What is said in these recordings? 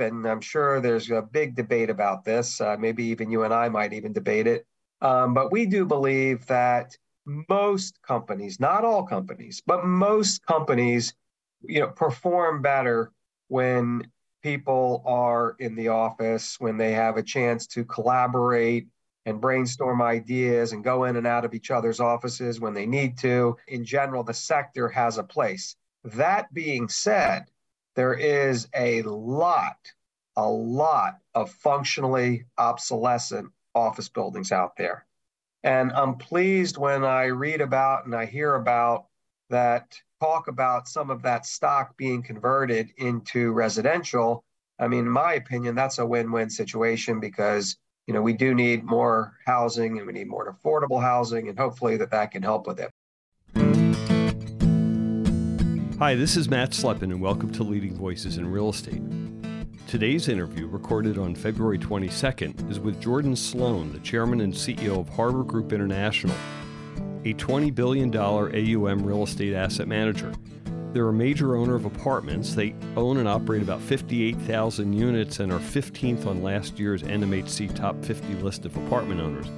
and I'm sure there's a big debate about this. Uh, maybe even you and I might even debate it. Um, but we do believe that most companies, not all companies, but most companies, you know, perform better when people are in the office, when they have a chance to collaborate and brainstorm ideas and go in and out of each other's offices when they need to. In general, the sector has a place. That being said, there is a lot, a lot of functionally obsolescent office buildings out there. And I'm pleased when I read about and I hear about that talk about some of that stock being converted into residential. I mean, in my opinion, that's a win win situation because you know we do need more housing and we need more affordable housing and hopefully that that can help with it hi this is matt slepin and welcome to leading voices in real estate Today's interview, recorded on February 22nd, is with Jordan Slone, the chairman and CEO of Harbor Group International, a $20 billion AUM real estate asset manager. They're a major owner of apartments. They own and operate about 58,000 units and are 15th on last year's NMHC Top 50 list of apartment owners.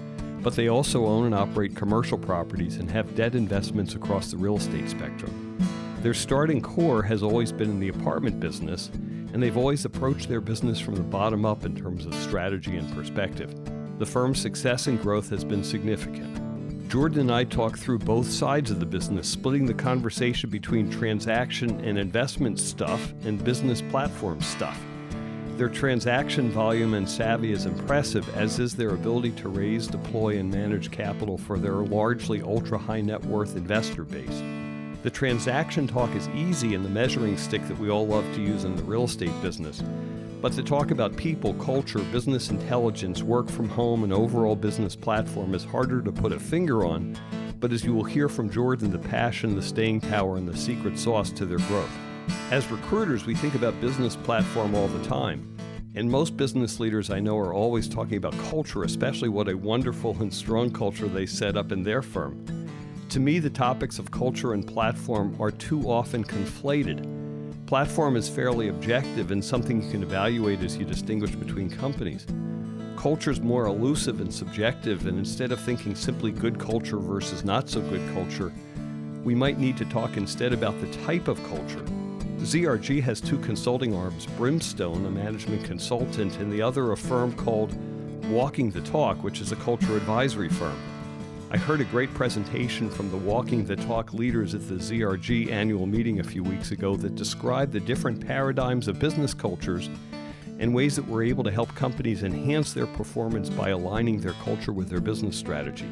But they also own and operate commercial properties and have debt investments across the real estate spectrum. Their starting core has always been in the apartment business, and they've always approached their business from the bottom up in terms of strategy and perspective. The firm's success and growth has been significant. Jordan and I talk through both sides of the business, splitting the conversation between transaction and investment stuff and business platform stuff. Their transaction volume and savvy is impressive, as is their ability to raise, deploy, and manage capital for their largely ultra high net worth investor base. The transaction talk is easy in the measuring stick that we all love to use in the real estate business. But to talk about people, culture, business intelligence, work from home, and overall business platform is harder to put a finger on. But as you will hear from Jordan, the passion, the staying power, and the secret sauce to their growth. As recruiters, we think about business platform all the time. And most business leaders I know are always talking about culture, especially what a wonderful and strong culture they set up in their firm. To me, the topics of culture and platform are too often conflated. Platform is fairly objective and something you can evaluate as you distinguish between companies. Culture is more elusive and subjective, and instead of thinking simply good culture versus not so good culture, we might need to talk instead about the type of culture. ZRG has two consulting arms Brimstone, a management consultant, and the other a firm called Walking the Talk, which is a culture advisory firm. I heard a great presentation from the Walking the Talk leaders at the ZRG annual meeting a few weeks ago that described the different paradigms of business cultures and ways that we're able to help companies enhance their performance by aligning their culture with their business strategy.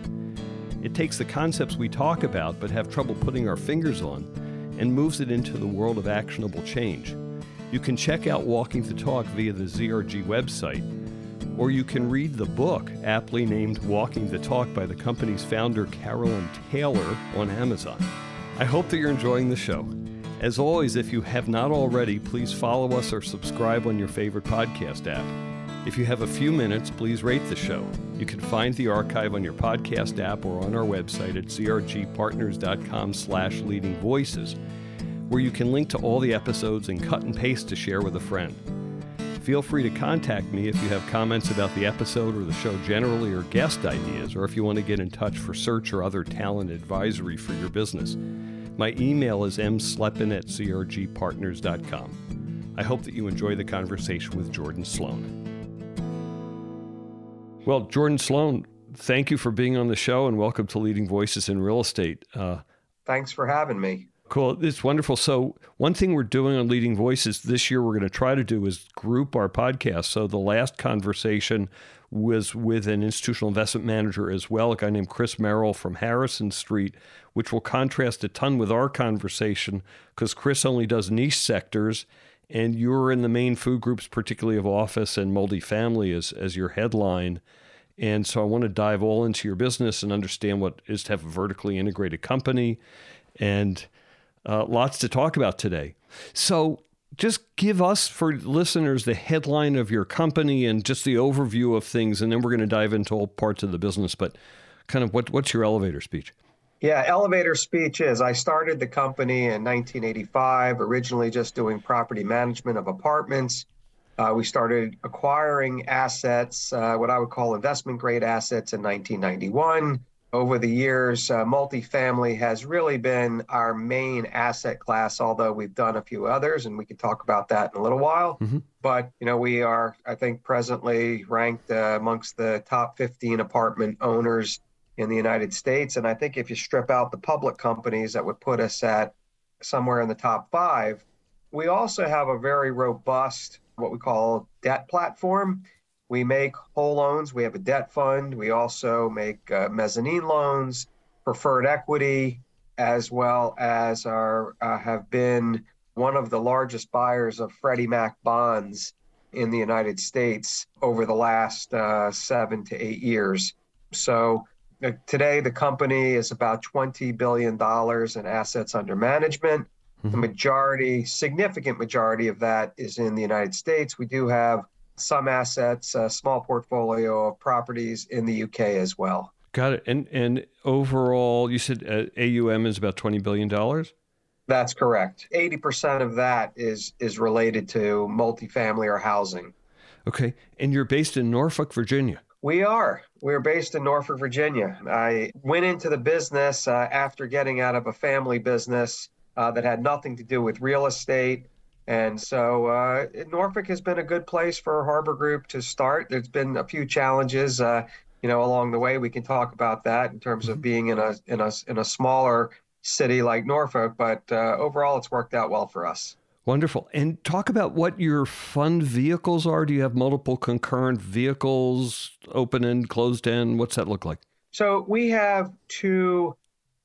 It takes the concepts we talk about but have trouble putting our fingers on and moves it into the world of actionable change. You can check out Walking the Talk via the ZRG website or you can read the book, aptly named Walking the Talk by the company's founder, Carolyn Taylor, on Amazon. I hope that you're enjoying the show. As always, if you have not already, please follow us or subscribe on your favorite podcast app. If you have a few minutes, please rate the show. You can find the archive on your podcast app or on our website at zrgpartners.com slash leading voices, where you can link to all the episodes and cut and paste to share with a friend. Feel free to contact me if you have comments about the episode or the show generally or guest ideas, or if you want to get in touch for search or other talent advisory for your business. My email is mslepin at zrgpartners.com. I hope that you enjoy the conversation with Jordan Slone. Well, Jordan Slone, thank you for being on the show and welcome to Leading Voices in Real Estate. Uh, Thanks for having me. Cool. It's wonderful. So, one thing we're doing on Leading Voices this year, we're going to try to do is group our podcasts. So, the last conversation was with an institutional investment manager as well, a guy named Chris Merrill from Harrison Street, which will contrast a ton with our conversation because Chris only does niche sectors and you're in the main food groups, particularly of office and multifamily, as, as your headline. And so I want to dive all into your business and understand what is to have a vertically integrated company and uh, lots to talk about today. So, just give us, for listeners, the headline of your company and just the overview of things, and then we're going to dive into all parts of the business. But, kind of, what, what's your elevator speech? Yeah, elevator speech is I started the company in 1985, originally just doing property management of apartments. Uh, we started acquiring assets, uh, what I would call investment grade assets, in 1991. Over the years, uh, multifamily has really been our main asset class, although we've done a few others, and we can talk about that in a little while. Mm-hmm. But, you know, we are, I think, presently ranked uh, amongst the top 15 apartment owners in the United States. And I think if you strip out the public companies, that would put us at somewhere in the top five. We also have a very robust, what we call debt platform. We make whole loans. We have a debt fund. We also make uh, mezzanine loans, preferred equity, as well as our uh, have been one of the largest buyers of Freddie Mac bonds in the United States over the last uh, seven to eight years. So Today, the company is about $20 billion in assets under management. Mm-hmm. The majority, significant majority of that is in the United States. We do have some assets, a small portfolio of properties in the UK as well. Got it. And and overall, you said uh, AUM is about twenty billion dollars. That's correct. Eighty percent of that is is related to multifamily or housing. Okay, and you're based in Norfolk, Virginia. We are. We're based in Norfolk, Virginia. I went into the business uh, after getting out of a family business uh, that had nothing to do with real estate. And so uh, Norfolk has been a good place for Harbor Group to start. There's been a few challenges, uh, you know, along the way. We can talk about that in terms of mm-hmm. being in a in a in a smaller city like Norfolk. But uh, overall, it's worked out well for us. Wonderful. And talk about what your fund vehicles are. Do you have multiple concurrent vehicles, open end, closed end? What's that look like? So we have two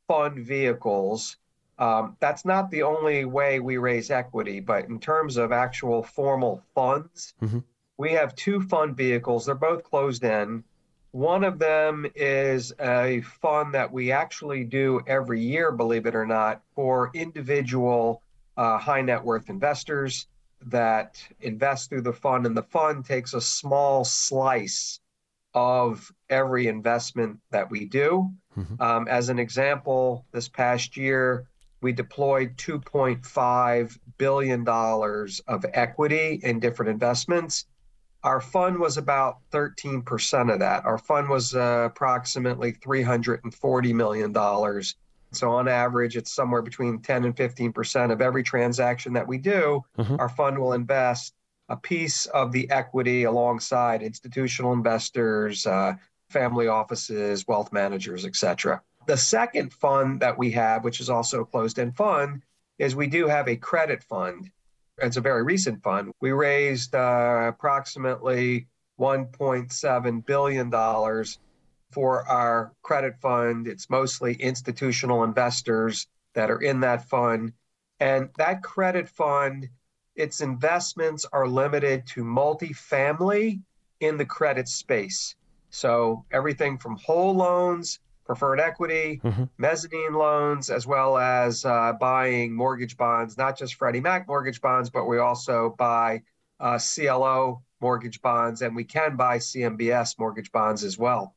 fund vehicles. Um, that's not the only way we raise equity, but in terms of actual formal funds, mm-hmm. we have two fund vehicles. They're both closed in. One of them is a fund that we actually do every year, believe it or not, for individual uh, high net worth investors that invest through the fund, and the fund takes a small slice of every investment that we do. Mm-hmm. Um, as an example, this past year, we deployed $2.5 billion of equity in different investments. Our fund was about 13% of that. Our fund was uh, approximately $340 million so on average, it's somewhere between 10 and 15% of every transaction that we do. Mm-hmm. Our fund will invest a piece of the equity alongside institutional investors, uh, family offices, wealth managers, etc. The second fund that we have, which is also a closed-end fund, is we do have a credit fund. It's a very recent fund. We raised uh, approximately 1.7 billion dollars for our credit fund. It's mostly institutional investors that are in that fund. And that credit fund, its investments are limited to multifamily in the credit space. So everything from whole loans, preferred equity, mm-hmm. mezzanine loans, as well as uh, buying mortgage bonds, not just Freddie Mac mortgage bonds, but we also buy uh, CLO mortgage bonds and we can buy CMBS mortgage bonds as well.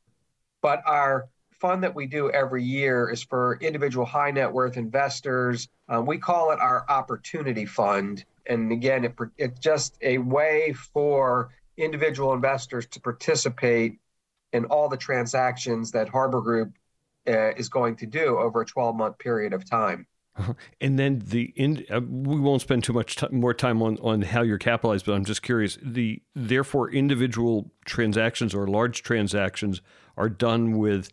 But our fund that we do every year is for individual high net worth investors. Um, we call it our opportunity fund. And again, it, it's just a way for individual investors to participate in all the transactions that Harbor Group uh, is going to do over a 12 month period of time. And then the in, uh, we won't spend too much t- more time on, on how you're capitalized, but I'm just curious. The therefore individual transactions or large transactions are done with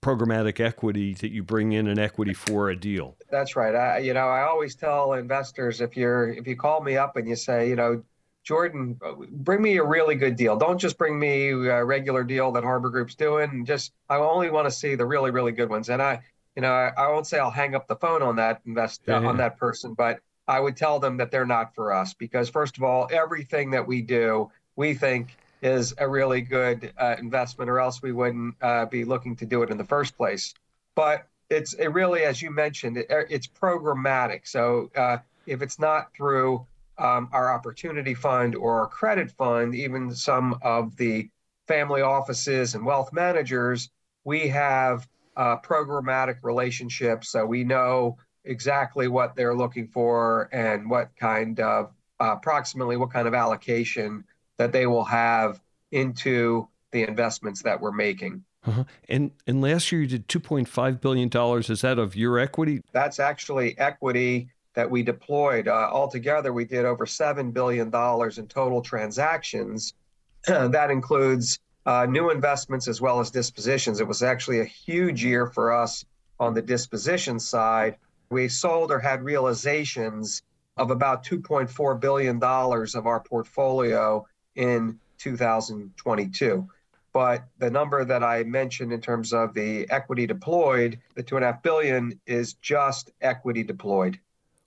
programmatic equity that you bring in an equity for a deal. That's right. I, you know, I always tell investors if you're if you call me up and you say, you know, Jordan, bring me a really good deal. Don't just bring me a regular deal that Harbor Group's doing. Just I only want to see the really really good ones. And I, you know, I, I won't say I'll hang up the phone on that invest yeah, on that person, but I would tell them that they're not for us because first of all, everything that we do, we think is a really good uh, investment, or else we wouldn't uh, be looking to do it in the first place. But it's it really, as you mentioned, it, it's programmatic. So uh, if it's not through um, our opportunity fund or our credit fund, even some of the family offices and wealth managers, we have uh, programmatic relationships. So we know exactly what they're looking for and what kind of uh, approximately what kind of allocation that they will have into the investments that we're making. Uh-huh. And and last year you did 2.5 billion dollars. Is that of your equity? That's actually equity that we deployed. Uh, altogether, we did over seven billion dollars in total transactions. that includes uh, new investments as well as dispositions. It was actually a huge year for us on the disposition side. We sold or had realizations of about $2.4 billion of our portfolio in 2022. But the number that I mentioned in terms of the equity deployed, the two and a half billion, is just equity deployed.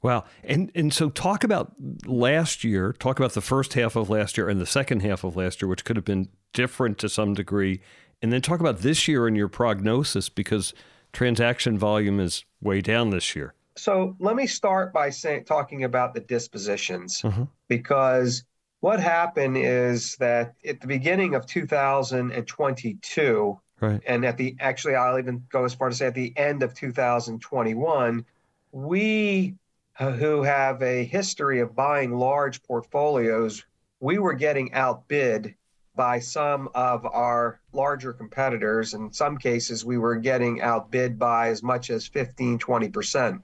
Wow. And and so talk about last year, talk about the first half of last year and the second half of last year, which could have been different to some degree. And then talk about this year and your prognosis because transaction volume is way down this year. So let me start by saying talking about the dispositions mm-hmm. because what happened is that at the beginning of 2022, right. and at the actually I'll even go as far to say at the end of 2021, we Uh, who have a history of buying large portfolios, we were getting outbid by some of our larger competitors. In some cases, we were getting outbid by as much as 15, 20%.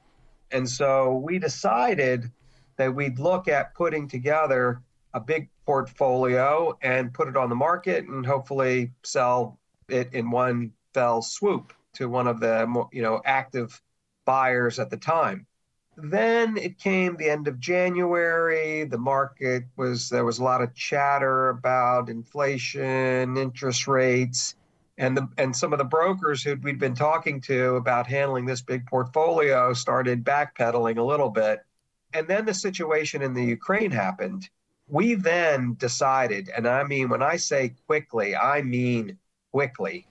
And so we decided that we'd look at putting together a big portfolio and put it on the market and hopefully sell it in one fell swoop to one of the you know active buyers at the time then it came the end of January. The market was, there was a lot of chatter about inflation, interest rates. And, the, and some of the brokers who we'd been talking to about handling this big portfolio started backpedaling a little bit. And then the situation in the Ukraine happened. We then decided, and I mean, when I say quickly, I mean quickly,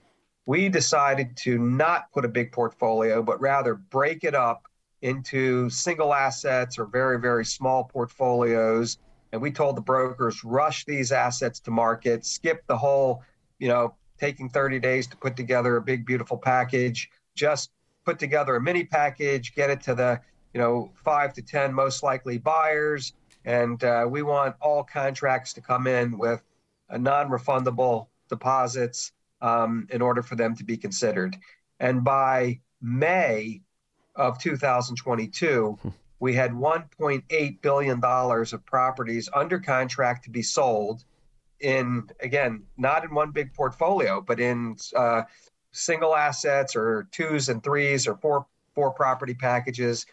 we decided to not put a big portfolio, but rather break it up into single assets or very, very small portfolios. And we told the brokers, rush these assets to market, skip the whole, you know, taking 30 days to put together a big, beautiful package. Just put together a mini package, get it to the, you know, five to 10 most likely buyers. And uh, we want all contracts to come in with non refundable deposits um, in order for them to be considered. And by May, of 2022, hmm. we had $1.8 billion of properties under contract to be sold in, again, not in one big portfolio, but in uh, single assets or twos and threes or four four property packages.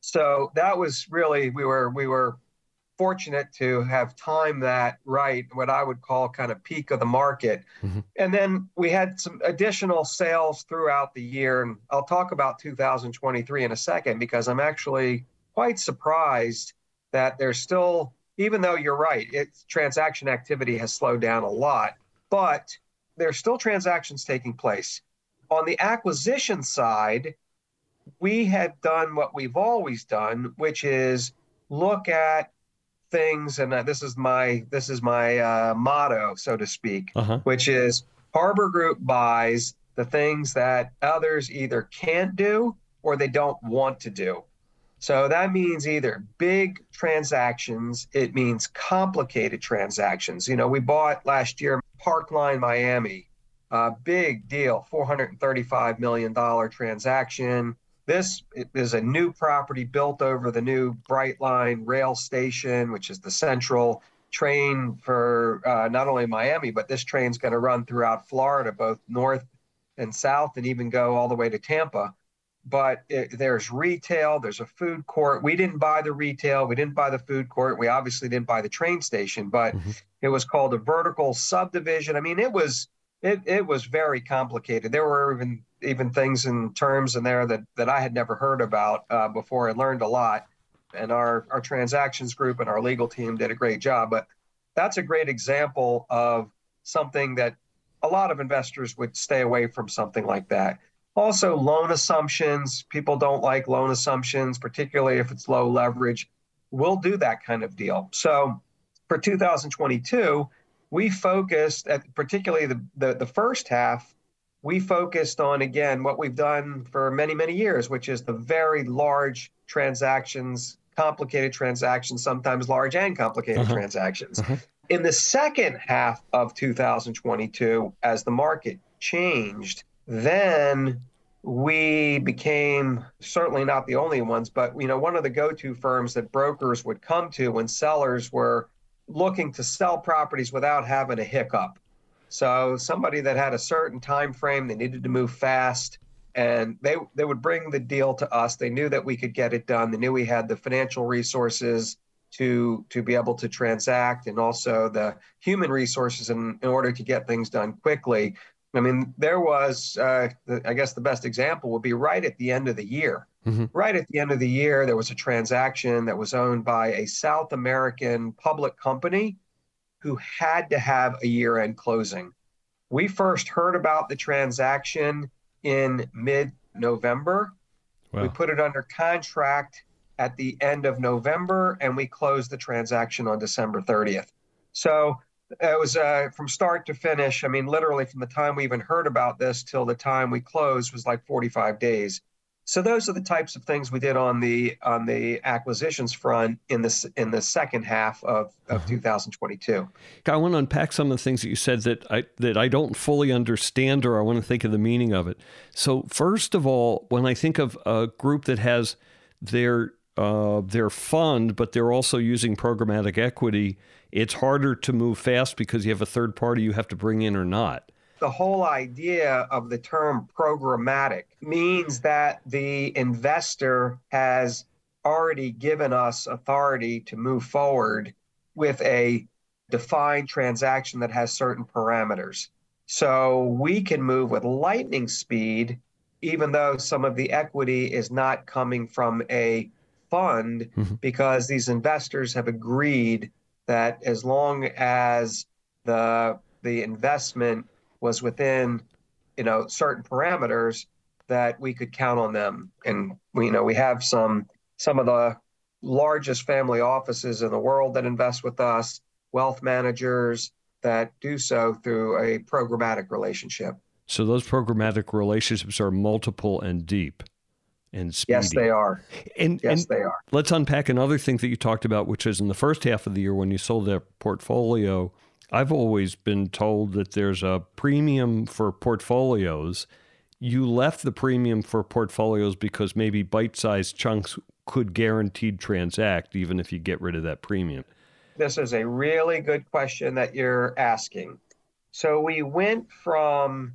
So that was really we were we were fortunate to have timed that right, what I would call kind of peak of the market. Mm-hmm. And then we had some additional sales throughout the year. And I'll talk about 2023 in a second because I'm actually quite surprised that there's still, even though you're right, it's transaction activity has slowed down a lot, but there's still transactions taking place. On the acquisition side, we had done what we've always done, which is look at things, and uh, this is my this is my uh, motto, so to speak, uh-huh. which is Harbor Group buys the things that others either can't do or they don't want to do. So that means either big transactions, it means complicated transactions. You know, we bought last year Parkline Miami, a big deal, $435 million transaction. This is a new property built over the new Brightline rail station, which is the central train for uh, not only Miami, but this train's going to run throughout Florida, both north and south, and even go all the way to Tampa. But it, there's retail, there's a food court. We didn't buy the retail, we didn't buy the food court, we obviously didn't buy the train station, but mm-hmm. it was called a vertical subdivision. I mean, it was it, it was very complicated. There were even even things in terms in there that that I had never heard about uh, before. I learned a lot, and our our transactions group and our legal team did a great job. But that's a great example of something that a lot of investors would stay away from something like that. Also, loan assumptions. People don't like loan assumptions, particularly if it's low leverage. We'll do that kind of deal. So for 2022 we focused at particularly the, the, the first half we focused on again what we've done for many many years which is the very large transactions complicated transactions, sometimes large and complicated uh-huh. transactions. Uh-huh. In the second half of 2022, as the market changed, then we became certainly not the only ones, but you know, one of the go-to firms that brokers would come to when sellers were looking to sell properties without having a hiccup. So somebody that had a certain time frame, they needed to move fast, and they they would bring the deal to us. They knew that we could get it done. They knew we had the financial resources to to be able to transact, and also the human resources in, in order to get things done quickly. I mean, there was, uh, the, I guess, the best example would be right at the end of the year. Mm-hmm. Right at the end of the year, there was a transaction that was owned by a South American public company who had to have a year end closing. We first heard about the transaction in mid November. Wow. We put it under contract at the end of November and we closed the transaction on December 30th. So it was uh, from start to finish. I mean, literally from the time we even heard about this till the time we closed was like 45 days. So those are the types of things we did on the on the acquisitions front in this in the second half of, of uh-huh. 2022. I want to unpack some of the things that you said that I that I don't fully understand or I want to think of the meaning of it. So first of all, when I think of a group that has their uh, their fund, but they're also using programmatic equity, it's harder to move fast because you have a third party you have to bring in or not the whole idea of the term programmatic means that the investor has already given us authority to move forward with a defined transaction that has certain parameters. So we can move with lightning speed, even though some of the equity is not coming from a fund, mm-hmm. because these investors have agreed that as long as the the investment was within, you know, certain parameters that we could count on them. And we, you know, we have some some of the largest family offices in the world that invest with us, wealth managers that do so through a programmatic relationship. So those programmatic relationships are multiple and deep and speedy. Yes, they are. And yes, and they are. Let's unpack another thing that you talked about, which is in the first half of the year when you sold that portfolio, I've always been told that there's a premium for portfolios. You left the premium for portfolios because maybe bite sized chunks could guaranteed transact, even if you get rid of that premium. This is a really good question that you're asking. So we went from,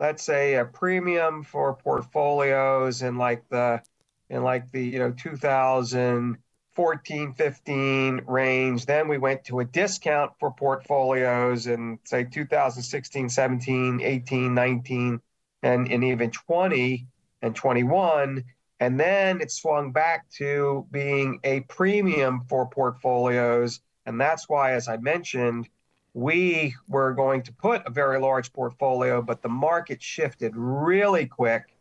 let's say, a premium for portfolios in like the in like the you know 2014 15 range. Then we went to a discount for portfolios in, say, 2016, 17, 18, 19, and, and even 20 and 21. And then it swung back to being a premium for portfolios. And that's why, as I mentioned, we were going to put a very large portfolio, but the market shifted really quick.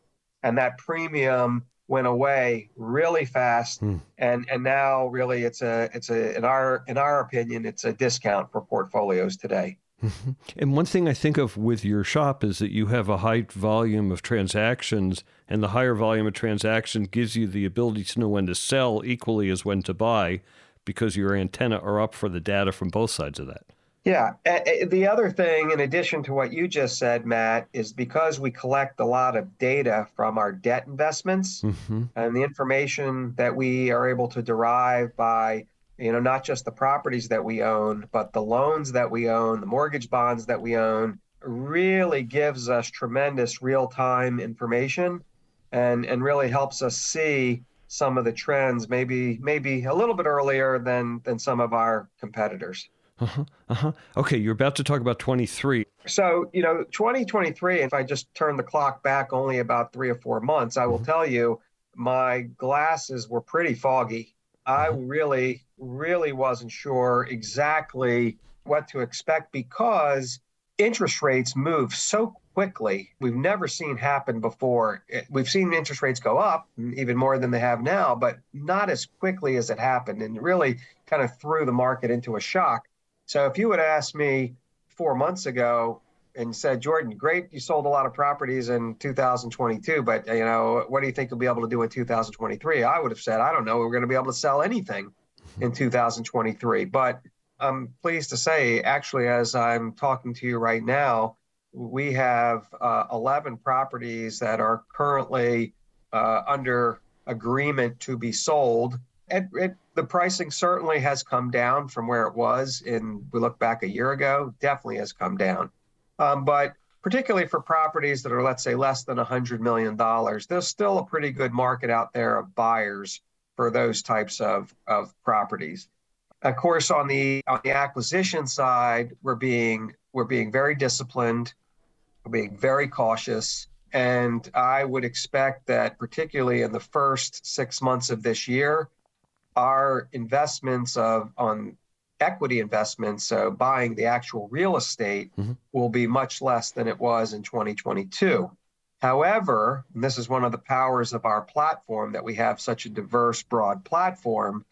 And that premium went away really fast hmm. and and now really it's a it's a in our in our opinion it's a discount for portfolios today and one thing I think of with your shop is that you have a high volume of transactions, and the higher volume of transactions gives you the ability to know when to sell equally as when to buy because your antenna are up for the data from both sides of that. Yeah. The other thing, in addition to what you just said, Matt, is because we collect a lot of data from our debt investments mm-hmm. and the information that we are able to derive by, you know, not just the properties that we own, but the loans that we own, the mortgage bonds that we own, really gives us tremendous real time information and, and really helps us see some of the trends maybe maybe a little bit earlier than than some of our competitors. Uh-huh. Uh-huh. Okay, you're about to talk about 23. So, you know, 2023, if I just turn the clock back only about three or four months, I will mm-hmm. tell you my glasses were pretty foggy. I mm-hmm. really, really wasn't sure exactly what to expect because interest rates move so quickly. We've never seen happen before. We've seen interest rates go up even more than they have now, but not as quickly as it happened and really kind of threw the market into a shock. So if you would ask me four months ago, and said, Jordan, great, you sold a lot of properties in 2022, but you know, what do you think you'll be able to do in 2023? I would have said, I don't know, we're going to be able to sell anything in 2023. But I'm pleased to say, actually, as I'm talking to you right now, we have uh, 11 properties that are currently uh, under agreement to be sold. And it, the pricing certainly has come down from where it was in, we look back a year ago, definitely has come down. Um, but particularly for properties that are, let's say, less than $100 million, there's still a pretty good market out there of buyers for those types of, of properties. Of course, on the on the acquisition side, we're being we're being very disciplined, we're being very cautious, and I would expect that particularly in the first six months of this year, our investments of on equity investments, so buying the actual real estate, mm-hmm. will be much less than it was in 2022. However, this is one of the powers of our platform that we have such a diverse, broad platform,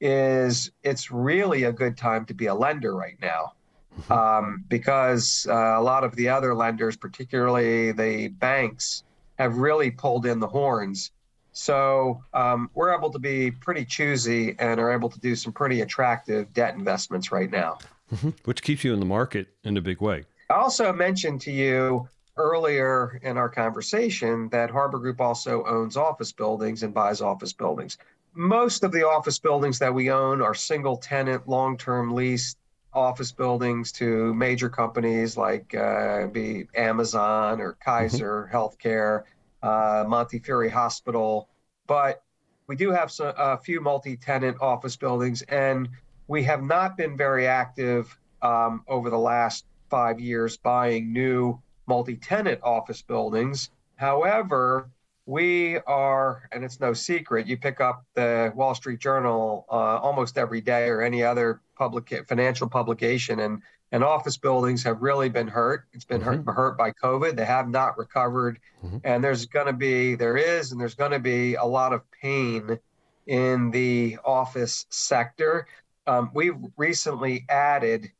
is it's really a good time to be a lender right now. Mm-hmm. Um, because uh, a lot of the other lenders, particularly the banks, have really pulled in the horns so um, we're able to be pretty choosy and are able to do some pretty attractive debt investments right now. Mm-hmm. Which keeps you in the market in a big way. I also mentioned to you earlier in our conversation that Harbor Group also owns office buildings and buys office buildings. Most of the office buildings that we own are single tenant, long term lease office buildings to major companies like uh, be Amazon or mm-hmm. Kaiser mm-hmm. Healthcare uh, Montefiore Hospital, but we do have some, a few multi-tenant office buildings, and we have not been very active um, over the last five years buying new multi-tenant office buildings. However, we are, and it's no secret, you pick up the Wall Street Journal uh, almost every day or any other public financial publication, and and office buildings have really been hurt. It's been mm-hmm. hurt, hurt by COVID. They have not recovered. Mm-hmm. And there's going to be, there is, and there's going to be a lot of pain in the office sector. Um, we've recently added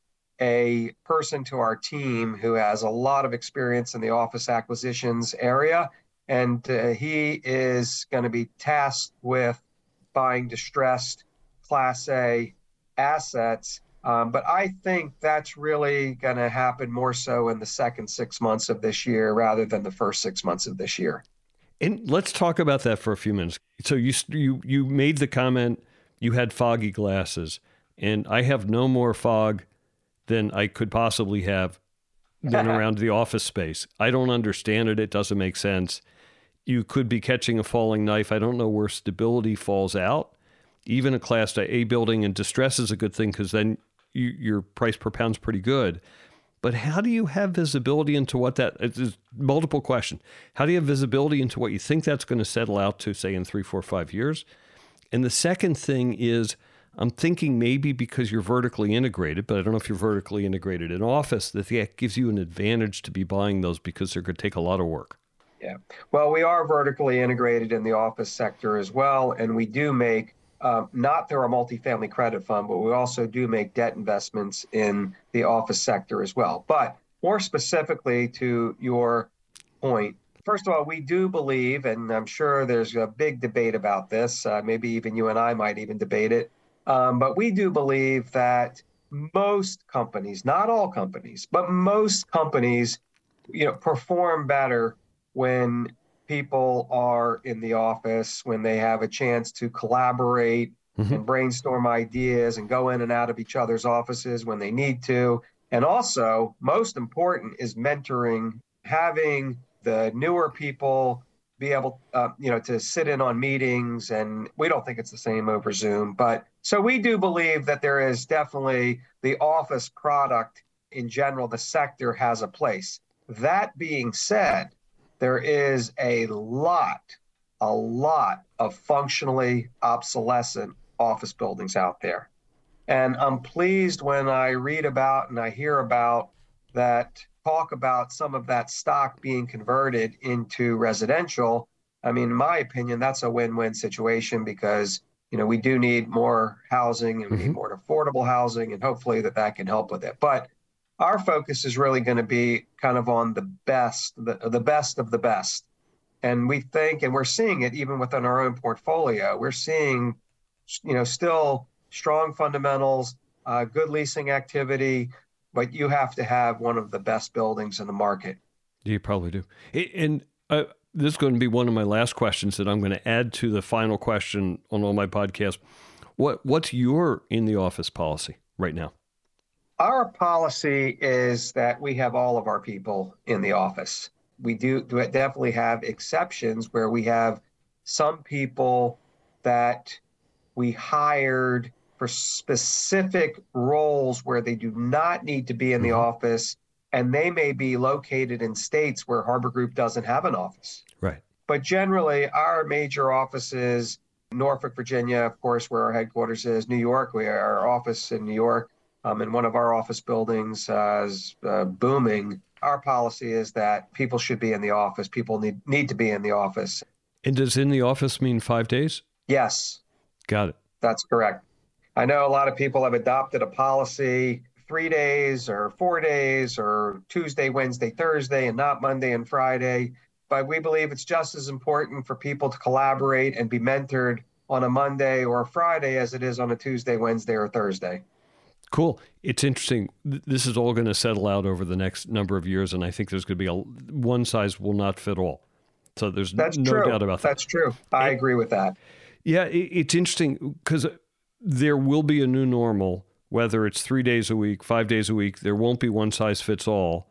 a person to our team who has a lot of experience in the office acquisitions area. And uh, he is going to be tasked with buying distressed Class A assets um, but I think that's really going to happen more so in the second six months of this year rather than the first six months of this year. And let's talk about that for a few minutes. So you you you made the comment you had foggy glasses, and I have no more fog than I could possibly have than around the office space. I don't understand it. It doesn't make sense. You could be catching a falling knife. I don't know where stability falls out. Even a class A building in distress is a good thing because then you, your price per pound is pretty good. But how do you have visibility into what that is? Multiple question. How do you have visibility into what you think that's going to settle out to, say, in three, four, five years? And the second thing is, I'm thinking maybe because you're vertically integrated, but I don't know if you're vertically integrated in office, that that gives you an advantage to be buying those because they're going to take a lot of work. Yeah. Well, we are vertically integrated in the office sector as well, and we do make uh, not through our multifamily credit fund, but we also do make debt investments in the office sector as well. But more specifically to your point, first of all, we do believe, and I'm sure there's a big debate about this, uh, maybe even you and I might even debate it, um, but we do believe that most companies, not all companies, but most companies, you know, perform better when people are in the office when they have a chance to collaborate mm-hmm. and brainstorm ideas and go in and out of each other's offices when they need to. And also, most important is mentoring, having the newer people be able, uh, you know, to sit in on meetings. And we don't think it's the same over Zoom, but so we do believe that there is definitely the office product in general. The sector has a place. That being said, there is a lot, a lot of functionally obsolescent office buildings out there. And I'm pleased when I read about and I hear about that talk about some of that stock being converted into residential. I mean, in my opinion, that's a win-win situation because you know we do need more housing and we mm-hmm. need more affordable housing, and hopefully that that can help with it. But our focus is really going to be kind of on the best, the, the best of the best. And we think, and we're seeing it even within our own portfolio, we're seeing, you know, still strong fundamentals, uh, good leasing activity, but you have to have one of the best buildings in the market. You probably do. And uh, this is going to be one of my last questions that I'm going to add to the final question on all my podcasts. What What's your in the office policy right now? Our policy is that we have all of our people in the office. We do, do definitely have exceptions where we have some people that we hired for specific roles where they do not need to be in the mm-hmm. office and they may be located in states where Harbor Group doesn't have an office. Right. But generally, our major offices, Norfolk, Virginia, of course, where our headquarters is, New York, we are our office in New York, um, and one of our office buildings uh, is uh, booming. Our policy is that people should be in the office. People need need to be in the office. And does in the office mean five days? Yes. Got it. That's correct. I know a lot of people have adopted a policy three days or four days or Tuesday, Wednesday, Thursday, and not Monday and Friday. But we believe it's just as important for people to collaborate and be mentored on a Monday or a Friday as it is on a Tuesday, Wednesday, or Thursday. Cool. It's interesting. This is all going to settle out over the next number of years, and I think there's going to be a one size will not fit all. So there's That's no true. doubt about that. That's true. I and, agree with that. Yeah, it's interesting because there will be a new normal, whether it's three days a week, five days a week. There won't be one size fits all.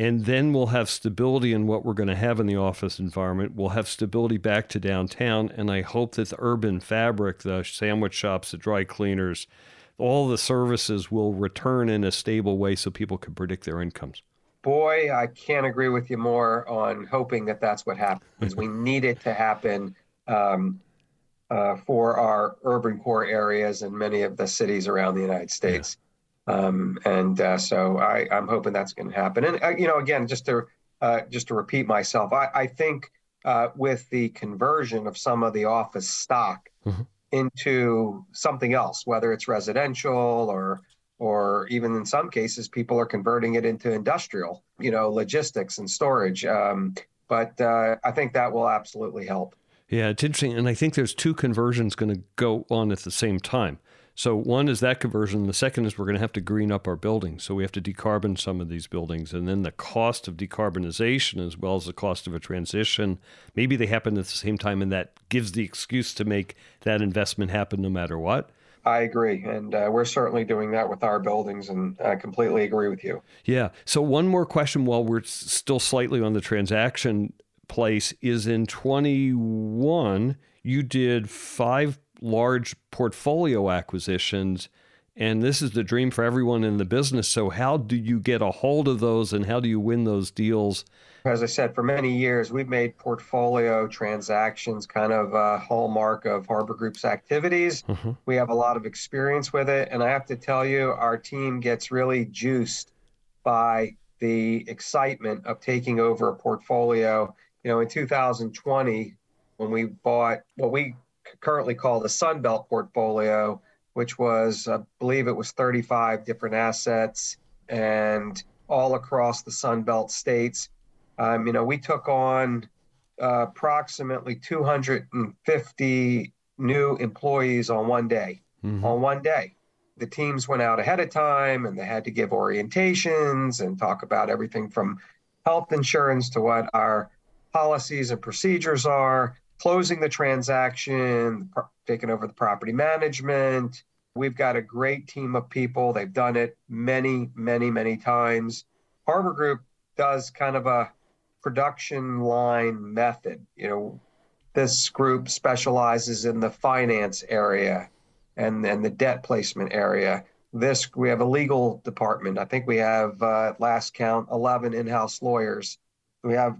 And then we'll have stability in what we're going to have in the office environment. We'll have stability back to downtown. And I hope that the urban fabric, the sandwich shops, the dry cleaners, all the services will return in a stable way so people can predict their incomes. Boy, I can't agree with you more on hoping that that's what happens. we need it to happen um, uh, for our urban core areas and many of the cities around the United States. Yeah. Um, and uh, so I, am hoping that's going to happen. And uh, you know, again, just to uh, just to repeat myself, I, I think uh, with the conversion of some of the office stock, mm-hmm into something else, whether it's residential or or even in some cases, people are converting it into industrial, you know, logistics and storage. Um, but uh, I think that will absolutely help. Yeah, it's interesting, and I think there's two conversions going to go on at the same time. So one is that conversion. The second is we're going to have to green up our buildings. So we have to decarbon some of these buildings. And then the cost of decarbonization as well as the cost of a transition, maybe they happen at the same time and that gives the excuse to make that investment happen no matter what. I agree. And uh, we're certainly doing that with our buildings and I completely agree with you. Yeah. So, one more question while we're still slightly on the transaction place is in 21, you did five large portfolio acquisitions. And this is the dream for everyone in the business. So, how do you get a hold of those and how do you win those deals? As I said, for many years, we've made portfolio transactions kind of a hallmark of Harbor Group's activities. Mm-hmm. We have a lot of experience with it. And I have to tell you, our team gets really juiced by the excitement of taking over a portfolio. You know, in 2020, when we bought what we currently called the Sunbelt portfolio, which was, I believe it was 35 different assets and all across the Sunbelt states. Um, you know, we took on uh, approximately 250 new employees on one day. Mm-hmm. On one day. The teams went out ahead of time and they had to give orientations and talk about everything from health insurance to what our policies and procedures are closing the transaction, taking over the property management. We've got a great team of people. They've done it many, many, many times. Harbor Group does kind of a production line method. You know, this group specializes in the finance area and, and the debt placement area. This we have a legal department. I think we have uh, last count 11 in-house lawyers. We have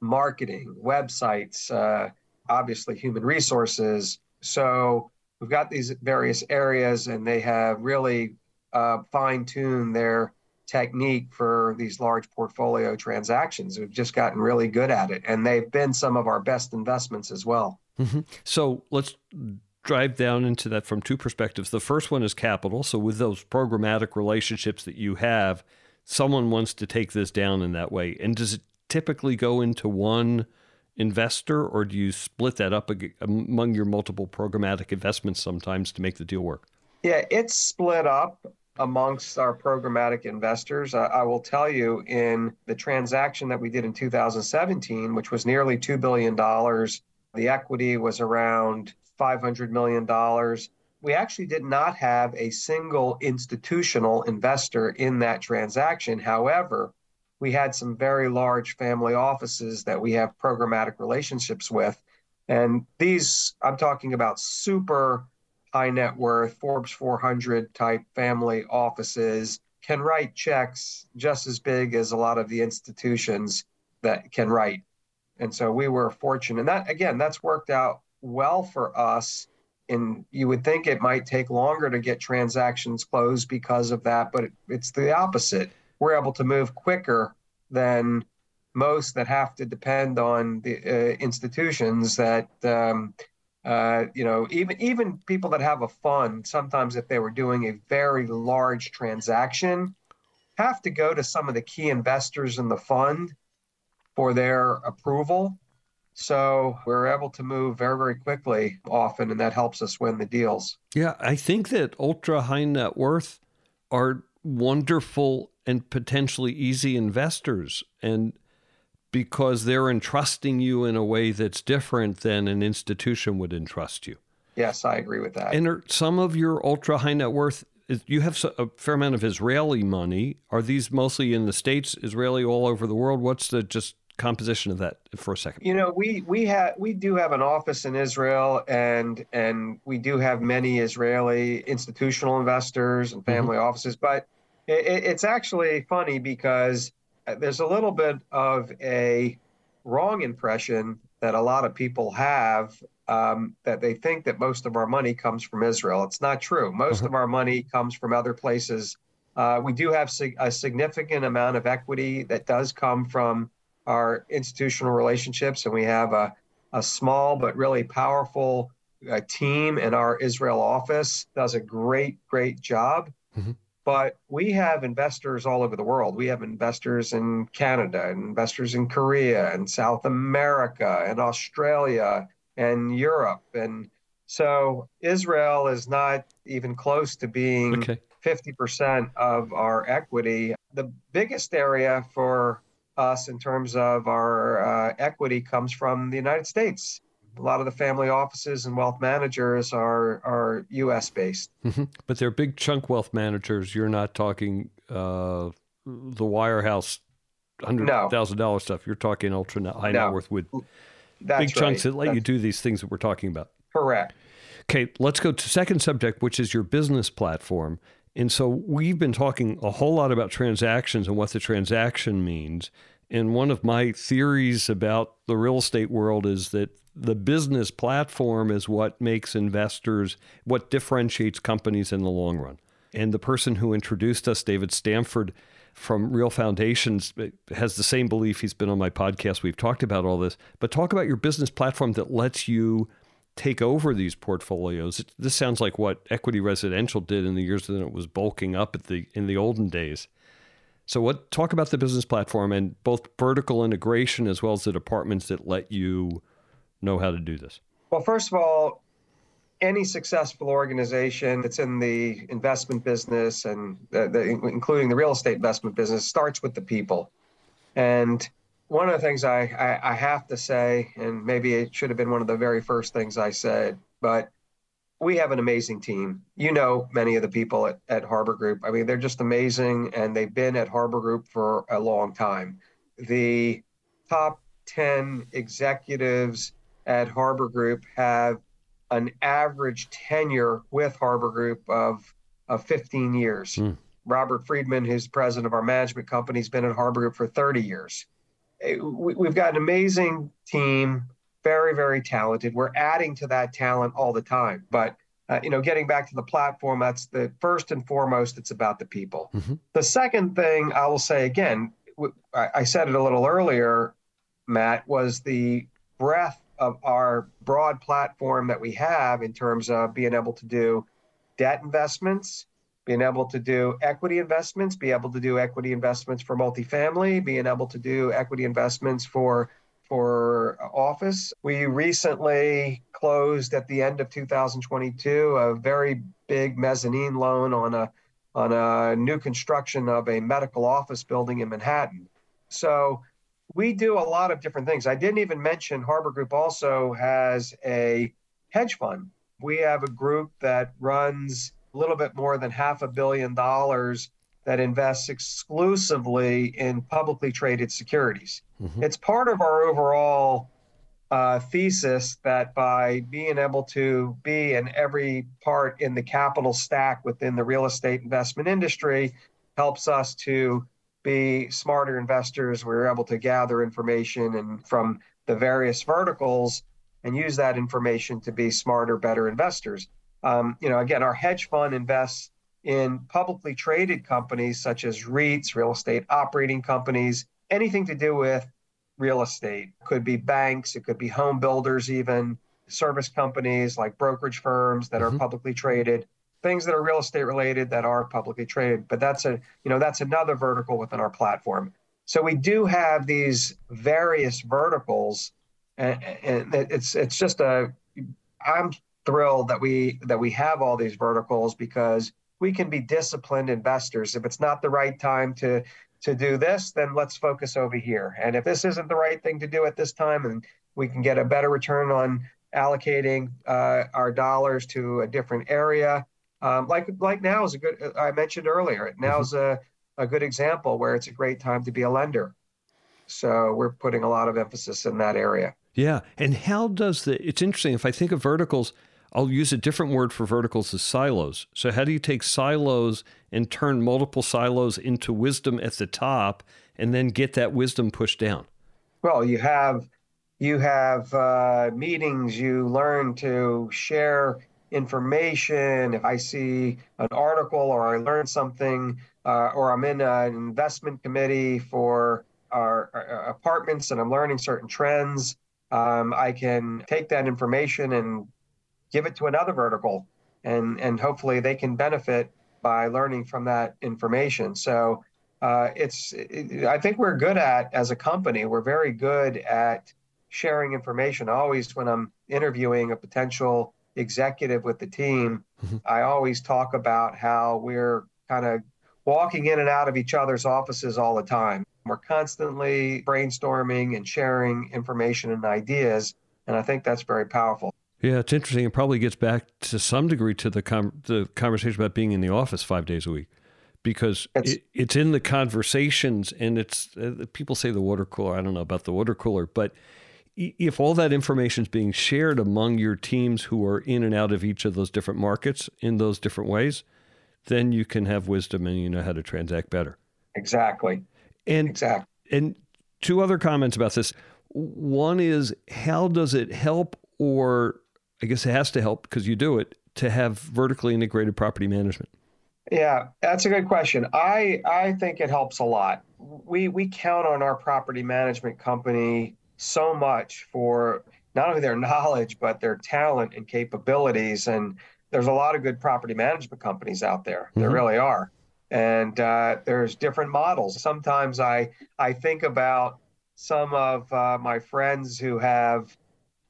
marketing, websites, uh, obviously human resources. So we've got these various areas, and they have really uh, fine tuned their technique for these large portfolio transactions. We've just gotten really good at it, and they've been some of our best investments as well. Mm-hmm. So let's drive down into that from two perspectives. The first one is capital. So, with those programmatic relationships that you have, someone wants to take this down in that way. And does it typically go into one investor, or do you split that up among your multiple programmatic investments sometimes to make the deal work? Yeah, it's split up amongst our programmatic investors. I, I will tell you in the transaction that we did in 2017, which was nearly $2 billion, the equity was around $500 million. We actually did not have a single institutional investor in that transaction. However, we had some very large family offices that we have programmatic relationships with. And these, I'm talking about super high net worth, Forbes 400 type family offices, can write checks just as big as a lot of the institutions that can write. And so we were fortunate. And that, again, that's worked out well for us. And you would think it might take longer to get transactions closed because of that, but it, it's the opposite. We're able to move quicker than most that have to depend on the uh, institutions that um, uh, you know even even people that have a fund sometimes if they were doing a very large transaction have to go to some of the key investors in the fund for their approval so we're able to move very, very quickly often, and that helps us win the deals. Yeah, I think that ultra high net worth are wonderful and potentially easy investors. And because they're entrusting you in a way that's different than an institution would entrust you. Yes, I agree with that. And are some of your ultra high net worth, you have a fair amount of Israeli money. Are these mostly in the States, Israeli all over the world? What's the just composition of that for a second? You know, we we have we do have an office in Israel, and and we do have many Israeli institutional investors and family mm-hmm. offices. But it, it's actually funny because there's a little bit of a wrong impression that a lot of people have um, that they think that most of our money comes from Israel. It's not true. Most mm-hmm. of our money comes from other places. Uh, we do have sig- a significant amount of equity that does come from our institutional relationships, and we have a, a small but really powerful uh, team in our Israel office. Does a great, great job. Mm-hmm. But we have investors all over the world. We have investors in Canada, investors in Korea, and South America, and Australia, and Europe, and so Israel is not even close to being okay. 50% of our equity. The biggest area for us in terms of our uh, equity comes from the United States. A lot of the family offices and wealth managers are are U.S. based, mm-hmm. but they're big chunk wealth managers. You're not talking uh, the wirehouse hundred thousand no. dollar stuff. You're talking ultra high no. net worth with That's big chunks right. that let That's... you do these things that we're talking about. Correct. Okay, let's go to second subject, which is your business platform. And so we've been talking a whole lot about transactions and what the transaction means. And one of my theories about the real estate world is that the business platform is what makes investors, what differentiates companies in the long run. And the person who introduced us, David Stamford from Real Foundations, has the same belief. He's been on my podcast. We've talked about all this. But talk about your business platform that lets you take over these portfolios. This sounds like what Equity Residential did in the years that it was bulking up at the in the olden days. So, what talk about the business platform and both vertical integration as well as the departments that let you know how to do this? Well, first of all, any successful organization that's in the investment business and the, the, including the real estate investment business starts with the people. And one of the things I, I, I have to say, and maybe it should have been one of the very first things I said, but we have an amazing team. You know, many of the people at, at Harbor Group. I mean, they're just amazing, and they've been at Harbor Group for a long time. The top 10 executives at Harbor Group have an average tenure with Harbor Group of, of 15 years. Mm. Robert Friedman, who's president of our management company, has been at Harbor Group for 30 years. Eh, we've got an amazing team, very, very talented. We're adding to that talent all the time. But uh, you know, getting back to the platform, that's the first and foremost. It's about the people. Mm-hmm. The second thing I will say again, I said it a little earlier, Matt, was the breadth of our broad platform that we have in terms of being able to do debt investments, being able to do equity investments, be able to do equity investments for multifamily, being able to do equity investments for for office. We recently closed at the end of 2022 a very big mezzanine loan on a on a new construction of a medical office building in Manhattan. So we do a lot of different things. I didn't even mention Harbor Group also has a hedge fund. We have a group that runs a little bit more than half a billion dollars that invests exclusively in publicly traded securities. Mm-hmm. It's part of our overall uh, thesis that by being able to be in every part in the capital stack within the real estate investment industry helps us to be smarter investors. We're able to gather information and from the various verticals and use that information to be smarter, better investors. Um, you know, again, our hedge fund invests in publicly traded companies such as REITs, real estate operating companies, anything to do with real estate. Could be banks, it could be home builders, even service companies like brokerage firms that mm-hmm. are publicly traded, things that are real estate related that are publicly traded. But that's a you know that's another vertical within our platform. So we do have these various verticals, and, it's it's just a I'm thrilled that we that we have all these verticals because we can be disciplined investors. If it's not the right time to to do this, then let's focus over here. And if this isn't the right thing to do at this time, and we can get a better return on allocating uh, our dollars to a different area, um, like like now is a good. I mentioned earlier, now is mm-hmm. a a good example where it's a great time to be a lender. So we're putting a lot of emphasis in that area. Yeah, and how does the? It's interesting. If I think of verticals, I'll use a different word for verticals as silos. So, how do you take silos and turn multiple silos into wisdom at the top and then get that wisdom pushed down? Well, you have you have uh, meetings. You learn to share information. If I see an article or I learn something, uh, or I'm in an investment committee for our, our apartments and I'm learning certain trends, um, I can take that information and give it to another vertical and and hopefully they can benefit by learning from that information so uh, it's it, i think we're good at as a company we're very good at sharing information always when i'm interviewing a potential executive with the team mm-hmm. i always talk about how we're kind of walking in and out of each other's offices all the time we're constantly brainstorming and sharing information and ideas and i think that's very powerful yeah, it's interesting. It probably gets back to some degree to the com- the conversation about being in the office five days a week, because it, it's in the conversations, and it's uh, people say the water cooler. I don't know about the water cooler, but if all that information is being shared among your teams who are in and out of each of those different markets in those different ways, then you can have wisdom and you know how to transact better. Exactly. And exactly. And two other comments about this. One is how does it help or I guess it has to help because you do it to have vertically integrated property management. Yeah, that's a good question. I I think it helps a lot. We we count on our property management company so much for not only their knowledge but their talent and capabilities. And there's a lot of good property management companies out there. Mm-hmm. There really are. And uh, there's different models. Sometimes I I think about some of uh, my friends who have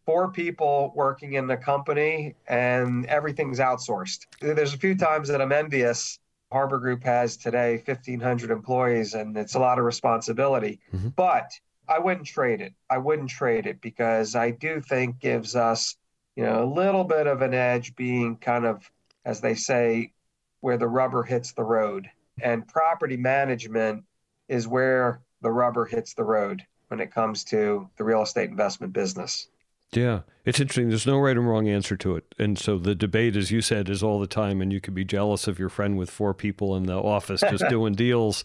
four people working in the company and everything's outsourced. There's a few times that I'm envious. Harbor Group has today 1,500 employees and it's a lot of responsibility. Mm-hmm. But I wouldn't trade it. I wouldn't trade it because I do think gives us, you know, a little bit of an edge being kind of, as they say, where the rubber hits the road. And property management is where the rubber hits the road when it comes to the real estate investment business. Yeah, it's interesting. There's no right and wrong answer to it. And so the debate, as you said, is all the time. And you could be jealous of your friend with four people in the office just doing deals.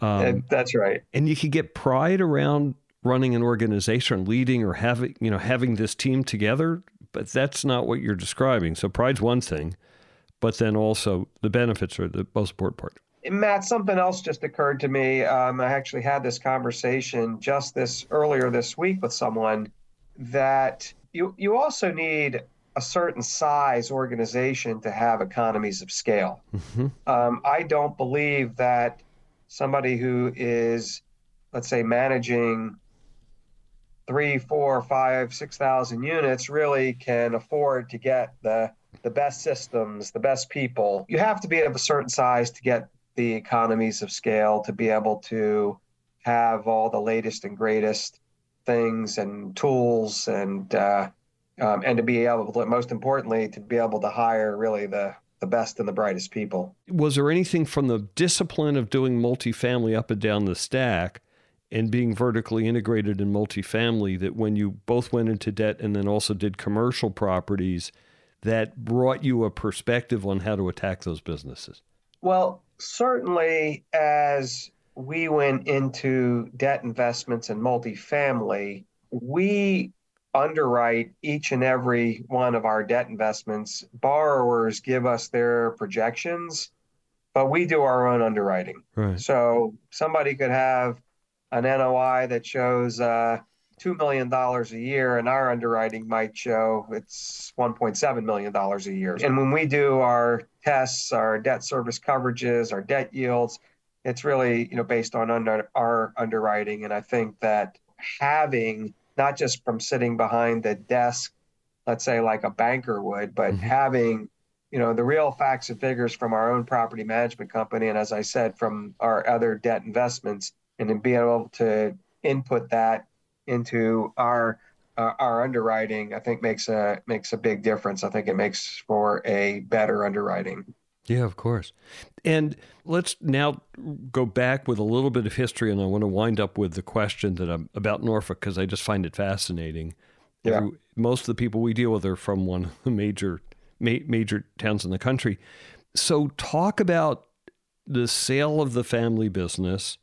Um, That's right. And you could get pride around running an organization, leading, or having you know having this team together. But that's not what you're describing. So pride's one thing, but then also the benefits are the most important part. Matt, something else just occurred to me. Um, I actually had this conversation just this earlier this week with someone that you you also need a certain size organization to have economies of scale. Mm-hmm. Um, I don't believe that somebody who is, let's say, managing three, four, five, six thousand units really can afford to get the the best systems, the best people. You have to be of a certain size to get the economies of scale to be able to have all the latest and greatest things and tools and uh, um, and to be able to, most importantly, to be able to hire really the the best and the brightest people. Was there anything from the discipline of doing multifamily up and down the stack and being vertically integrated in multifamily that when you both went into debt and then also did commercial properties that brought you a perspective on how to attack those businesses? Well, certainly as we went into debt investments and multifamily, we underwrite each and every one of our debt investments. Borrowers give us their projections, but we do our own underwriting. Right. So somebody could have an NOI that shows uh, $2 million a year, and our underwriting might show it's $1.7 million a year. And when we do our tests, our debt service coverages, our debt yields, it's really you know based on under, our underwriting. And I think that having not just from sitting behind the desk, let's say like a banker would, but mm-hmm. having you know the real facts and figures from our own property management company, and as I said, from our other debt investments, and then being able to input that into our uh, our underwriting, I think makes a makes a big difference. I think it makes for a better underwriting. Yeah, of course. And let's now go back with a little bit of history, and I want to wind up with the question that I'm about Norfolk because I just find it fascinating. Yeah. Every, most of the people we deal with are from one of the major ma- major towns in the country. So, talk about the sale of the family business,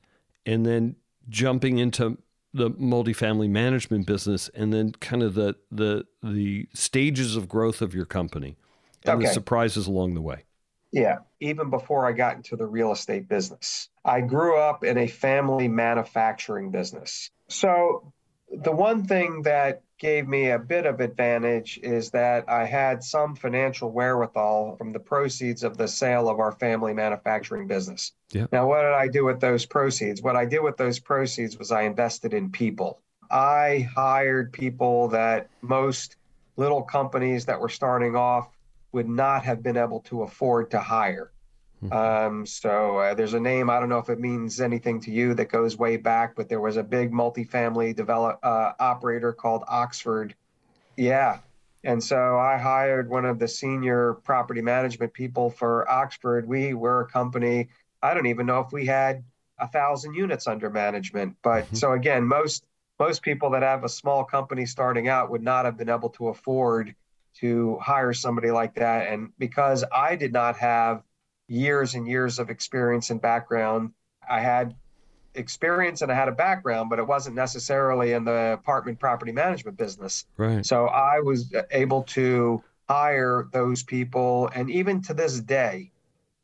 and then jumping into the multifamily management business, and then kind of the the the stages of growth of your company and okay. the surprises along the way. Yeah, even before I got into the real estate business. I grew up in a family manufacturing business. So, the one thing that gave me a bit of advantage is that I had some financial wherewithal from the proceeds of the sale of our family manufacturing business. Yeah. Now, what did I do with those proceeds? What I did with those proceeds was I invested in people. I hired people that most little companies that were starting off would not have been able to afford to hire. Mm-hmm. Um, so uh, there's a name I don't know if it means anything to you that goes way back, but there was a big multifamily develop uh, operator called Oxford. Yeah, and so I hired one of the senior property management people for Oxford. We were a company. I don't even know if we had a thousand units under management. But mm-hmm. so again, most most people that have a small company starting out would not have been able to afford to hire somebody like that. And because I did not have years and years of experience and background, I had experience and I had a background, but it wasn't necessarily in the apartment property management business. Right. So I was able to hire those people. And even to this day,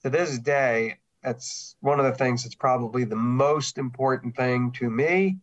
to this day, that's one of the things that's probably the most important thing to me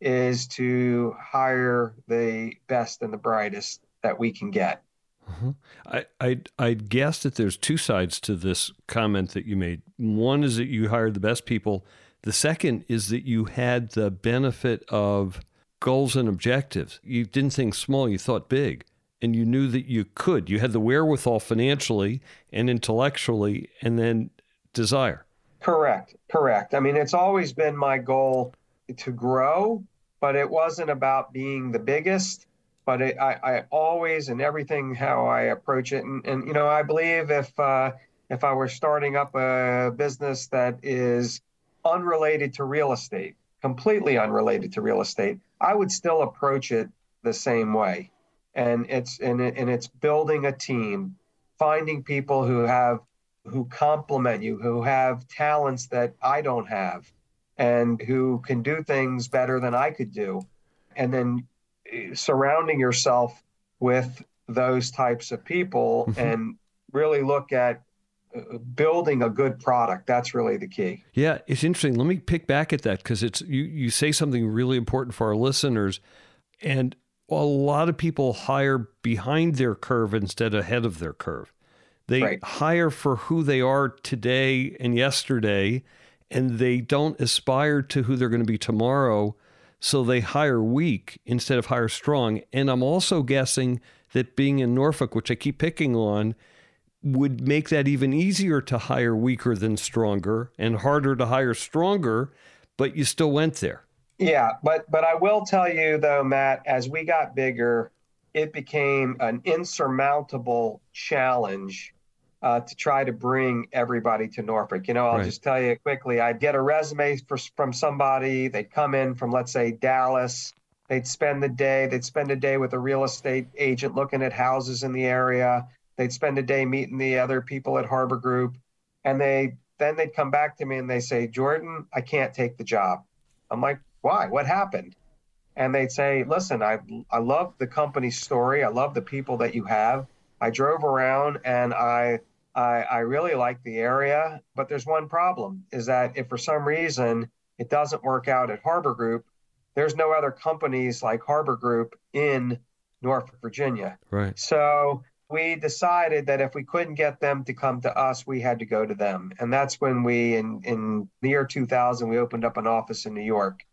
is to hire the best and the brightest that we can get. Uh-huh. I, I I guess that there's two sides to this comment that you made. One is that you hired the best people. The second is that you had the benefit of goals and objectives. You didn't think small, you thought big. And you knew that you could. You had the wherewithal financially and intellectually, and then desire. Correct. Correct. I mean, it's always been my goal to grow, but it wasn't about being the biggest but it, I, I always and everything how I approach it, and, and you know, I believe if uh, if I were starting up a business that is unrelated to real estate, completely unrelated to real estate, I would still approach it the same way, and it's and, it, and it's building a team, finding people who have who complement you, who have talents that I don't have, and who can do things better than I could do, and then surrounding yourself with those types of people mm-hmm. and really look at uh, building a good product that's really the key yeah it's interesting let me pick back at that because it's you you say something really important for our listeners and a lot of people hire behind their curve instead of ahead of their curve. They right. hire for who they are today and yesterday, and they don't aspire to who they're going to be tomorrow. So they hire weak instead of hire strong. And I'm also guessing that being in Norfolk, which I keep picking on, would make that even easier to hire weaker than stronger and harder to hire stronger, but you still went there. Yeah, but but I will tell you though, Matt, as we got bigger, it became an insurmountable challenge uh, to try to bring everybody to Norfolk. You know, I'll right. just tell you quickly. I'd get a resume for, from somebody. They'd come in from, let's say, Dallas. They'd spend the day. They'd spend a day with a real estate agent looking at houses in the area. They'd spend a day meeting the other people at Harbor Group, and they then they'd come back to me and they say, Jordan, I can't take the job. I'm like, why? What happened? And they'd say, listen, I, I love the company story. I love the people that you have. I drove around and I, I, I really like the area, but there's one problem is that if for some reason it doesn't work out at Harbor Group, there's no other companies like Harbor Group in Norfolk, Virginia. Right. So we decided that if we couldn't get them to come to us, we had to go to them. And that's when we, in, in the year 2000, we opened up an office in New York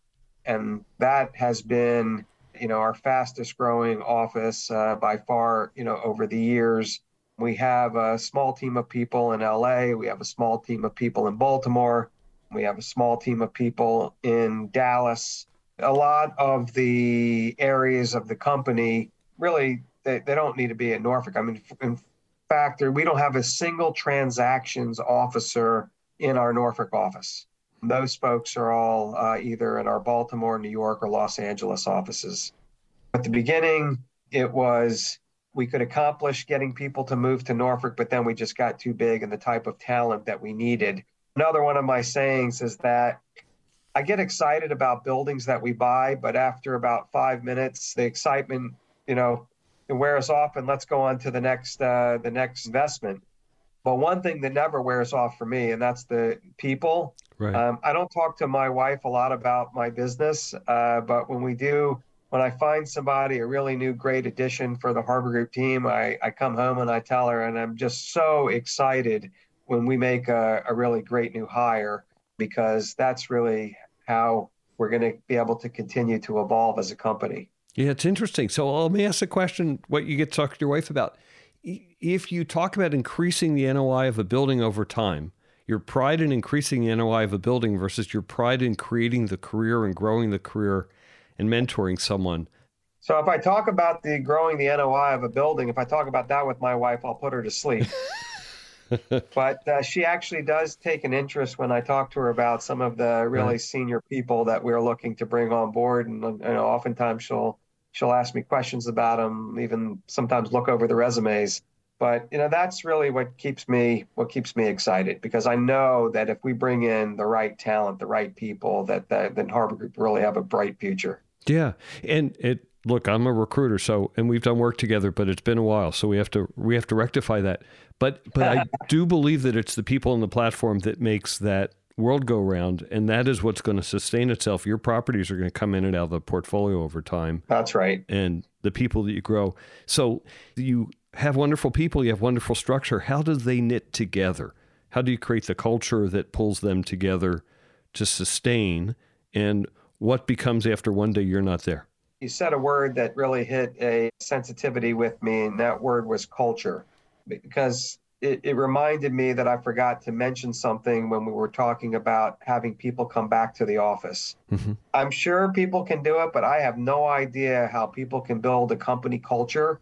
and that has been you know our fastest growing office uh, by far you know over the years we have a small team of people in LA we have a small team of people in Baltimore we have a small team of people in Dallas. A lot of the areas of the company really they, they don't need to be in Norfolk. I mean in fact we don't have a single transactions officer in our Norfolk office. Those folks are all uh, either in our Baltimore, New York, or Los Angeles offices. At the beginning, it was we could accomplish getting people to move to Norfolk, but then we just got too big and the type of talent that we needed. Another one of my sayings is that I get excited about buildings that we buy, but after about five minutes, the excitement, you know, it wears off, and let's go on to the next uh, the next investment. But one thing that never wears off for me, and that's the people. Right. Um, I don't talk to my wife a lot about my business, uh, but when we do, when I find somebody a really new great addition for the Harbor Group team, I, I come home and I tell her, and I'm just so excited when we make a, a really great new hire because that's really how we're going to be able to continue to evolve as a company. Yeah, it's interesting. So uh, let me ask a question: What you get to talk to your wife about? if you talk about increasing the NOI of a building over time, your pride in increasing the NOI of a building versus your pride in creating the career and growing the career and mentoring someone. So if I talk about the growing the NOI of a building, if I talk about that with my wife, I'll put her to sleep. but uh, she actually does take an interest when I talk to her about some of the really right. senior people that we're looking to bring on board, and you know, oftentimes she'll she'll ask me questions about them, even sometimes look over the resumes. But you know, that's really what keeps me what keeps me excited because I know that if we bring in the right talent, the right people, that that then Harbor Group really have a bright future. Yeah, and it look, I'm a recruiter, so and we've done work together, but it's been a while, so we have to we have to rectify that. But but I do believe that it's the people on the platform that makes that world go round, and that is what's going to sustain itself. Your properties are going to come in and out of the portfolio over time. That's right. And the people that you grow. So you have wonderful people, you have wonderful structure. How do they knit together? How do you create the culture that pulls them together to sustain? And what becomes after one day you're not there? You said a word that really hit a sensitivity with me, and that word was culture. Because it, it reminded me that I forgot to mention something when we were talking about having people come back to the office. Mm-hmm. I'm sure people can do it, but I have no idea how people can build a company culture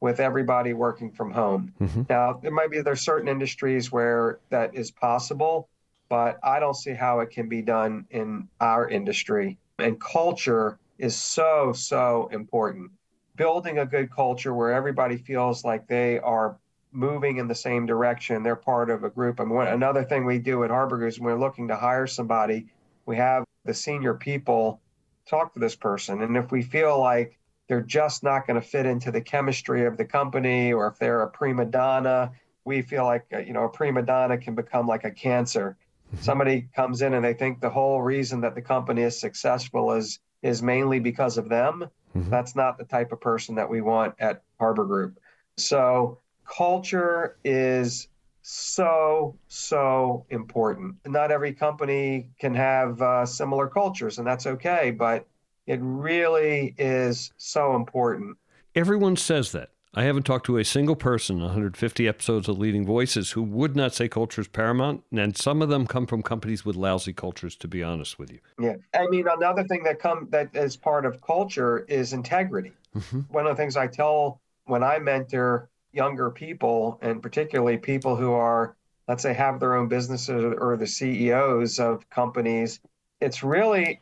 with everybody working from home. Mm-hmm. Now, there might be there's certain industries where that is possible, but I don't see how it can be done in our industry. And culture is so so important. Building a good culture where everybody feels like they are moving in the same direction. They're part of a group. I mean, another thing we do at Harbor is when we're looking to hire somebody, we have the senior people talk to this person. And if we feel like they're just not going to fit into the chemistry of the company, or if they're a prima donna, we feel like you know a prima donna can become like a cancer. Mm-hmm. Somebody comes in and they think the whole reason that the company is successful is is mainly because of them. Mm-hmm. That's not the type of person that we want at Harbor Group. So, culture is so, so important. Not every company can have uh, similar cultures, and that's okay, but it really is so important. Everyone says that. I haven't talked to a single person in 150 episodes of Leading Voices who would not say culture is paramount, and some of them come from companies with lousy cultures. To be honest with you, yeah. I mean, another thing that come that is part of culture is integrity. Mm-hmm. One of the things I tell when I mentor younger people, and particularly people who are, let's say, have their own businesses or the CEOs of companies, it's really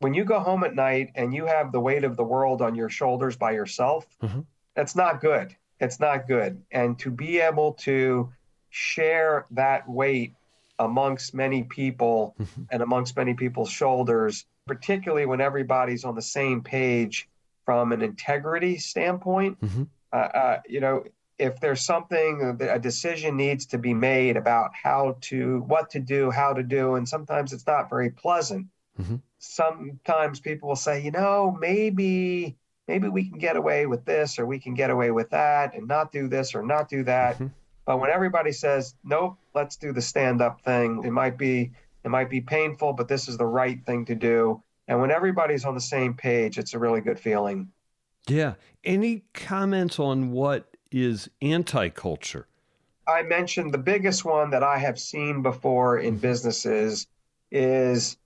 when you go home at night and you have the weight of the world on your shoulders by yourself. Mm-hmm that's not good. It's not good. And to be able to share that weight amongst many people mm-hmm. and amongst many people's shoulders, particularly when everybody's on the same page from an integrity standpoint, mm-hmm. uh, uh, you know, if there's something, a decision needs to be made about how to, what to do, how to do, and sometimes it's not very pleasant. Mm-hmm. Sometimes people will say, you know, maybe maybe we can get away with this or we can get away with that and not do this or not do that. Mm-hmm. But when everybody says, nope, let's do the stand up thing, it might be it might be painful, but this is the right thing to do. And when everybody's on the same page, it's a really good feeling. Yeah. Any comments on what is anti culture? I mentioned the biggest one that I have seen before in businesses is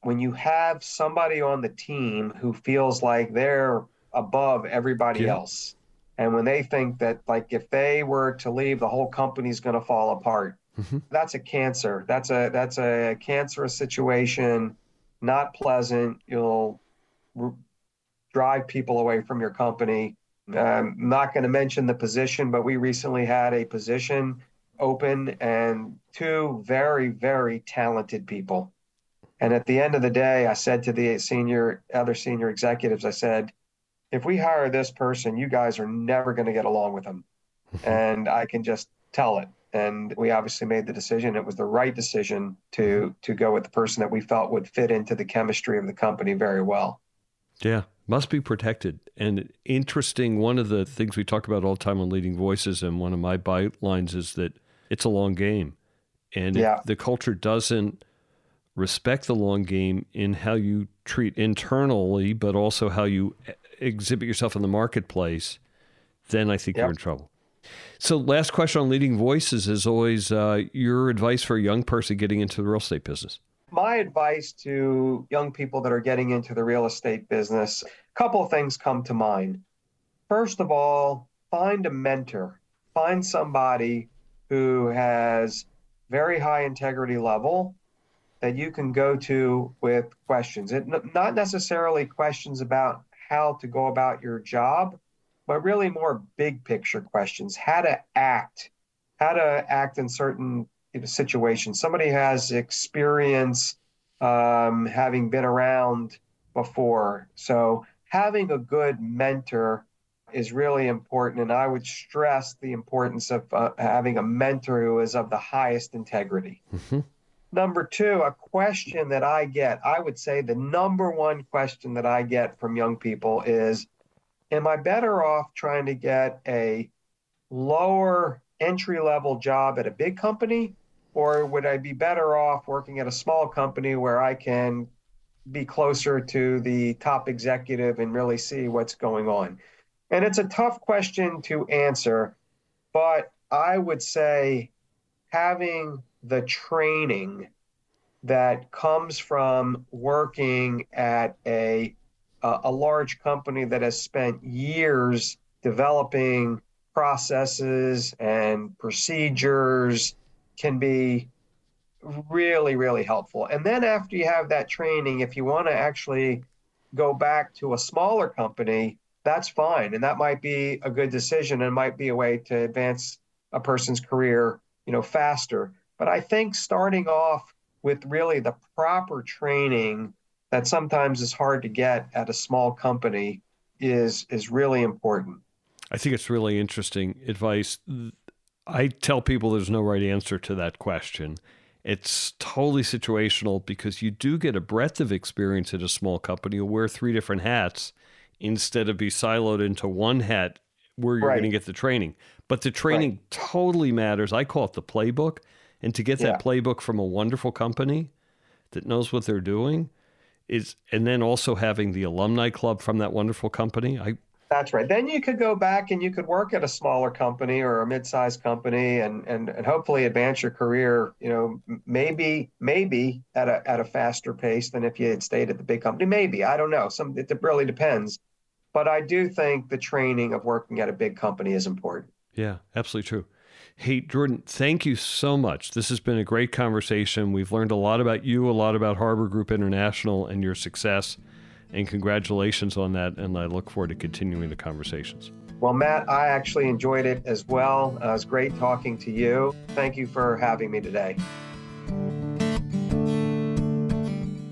when you have somebody on the team who feels like they're above everybody yeah. else. And when they think that, like, if they were to leave, the whole company's going to fall apart. Mm-hmm. That's a cancer. That's a that's a cancerous situation. Not pleasant. You'll r- drive people away from your company. I'm not going to mention the position, but we recently had a position open and two very very talented people. And at the end of the day, I said to the senior other senior executives, I said, if we hire this person, you guys are never going to get along with them. and I can just tell it. And we obviously made the decision. It was the right decision to mm-hmm. to go with the person that we felt would fit into the chemistry of the company very well. Yeah, must be protected. And interesting, one of the things we talk about all the time on Leading Voices, and one of my bylines is that it's a long game. And yeah. the culture doesn't respect the long game in how you treat internally, but also how you exhibit yourself in the marketplace, then I think yep. you're in trouble. So, last question on leading voices is always uh, your advice for a young person getting into the real estate business. My advice to young people that are getting into the real estate business, a couple of things come to mind. First of all, find a mentor, find somebody who has very high integrity level that you can go to with questions. It, not necessarily questions about how to go about your job, but really more big picture questions how to act, how to act in certain situations. Somebody has experience um, having been around before. So having a good mentor is really important. And I would stress the importance of uh, having a mentor who is of the highest integrity. Mm-hmm. Number two, a question that I get, I would say the number one question that I get from young people is Am I better off trying to get a lower entry level job at a big company? Or would I be better off working at a small company where I can be closer to the top executive and really see what's going on? And it's a tough question to answer, but I would say having the training that comes from working at a a large company that has spent years developing processes and procedures can be really really helpful. And then after you have that training if you want to actually go back to a smaller company that's fine. And that might be a good decision and might be a way to advance a person's career you know faster but I think starting off with really the proper training that sometimes is hard to get at a small company is is really important. I think it's really interesting advice. I tell people there's no right answer to that question. It's totally situational because you do get a breadth of experience at a small company. You wear three different hats instead of be siloed into one hat where you're Right. going to get the training. But the training totally matters. I call it the playbook. And to get that playbook from a wonderful company that knows what they're doing is, and then also having the alumni club from that wonderful company. I, That's right. Then you could go back and you could work at a smaller company or a mid-sized company and and and hopefully advance your career, you know, maybe maybe at a at a faster pace than if you had stayed at the big company. Maybe, I don't know. Some it really depends. But I do think the training of working at a big company is important. yeah, absolutely true. Hey, Jordan, thank you so much. This has been a great conversation. We've learned a lot about you, a lot about Harbor Group International and your success. And congratulations on that. And I look forward to continuing the conversations. Well, Matt, I actually enjoyed it as well. Uh, it was great talking to you. Thank you for having me today.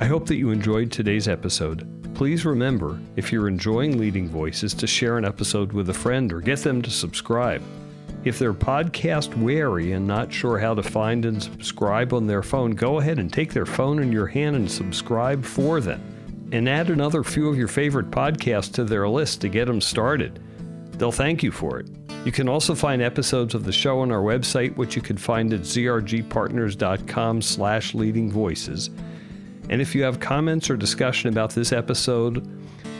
I hope that you enjoyed today's episode. Please remember, if you're enjoying Leading Voices, to share an episode with a friend or get them to subscribe. If they're podcast wary and not sure how to find and subscribe on their phone, go ahead and take their phone in your hand and subscribe for them. And add another few of your favorite podcasts to their list to get them started. They'll thank you for it. You can also find episodes of the show on our website, which you can find at zrgpartners.com slash leading voices. And if you have comments or discussion about this episode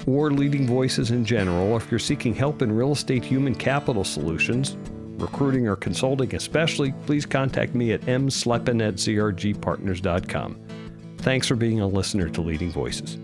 or leading voices in general, or if you're seeking help in real estate human capital solutions, recruiting or consulting especially, please contact me at msleppen at zrgpartners.com. Thanks for being a listener to Leading Voices.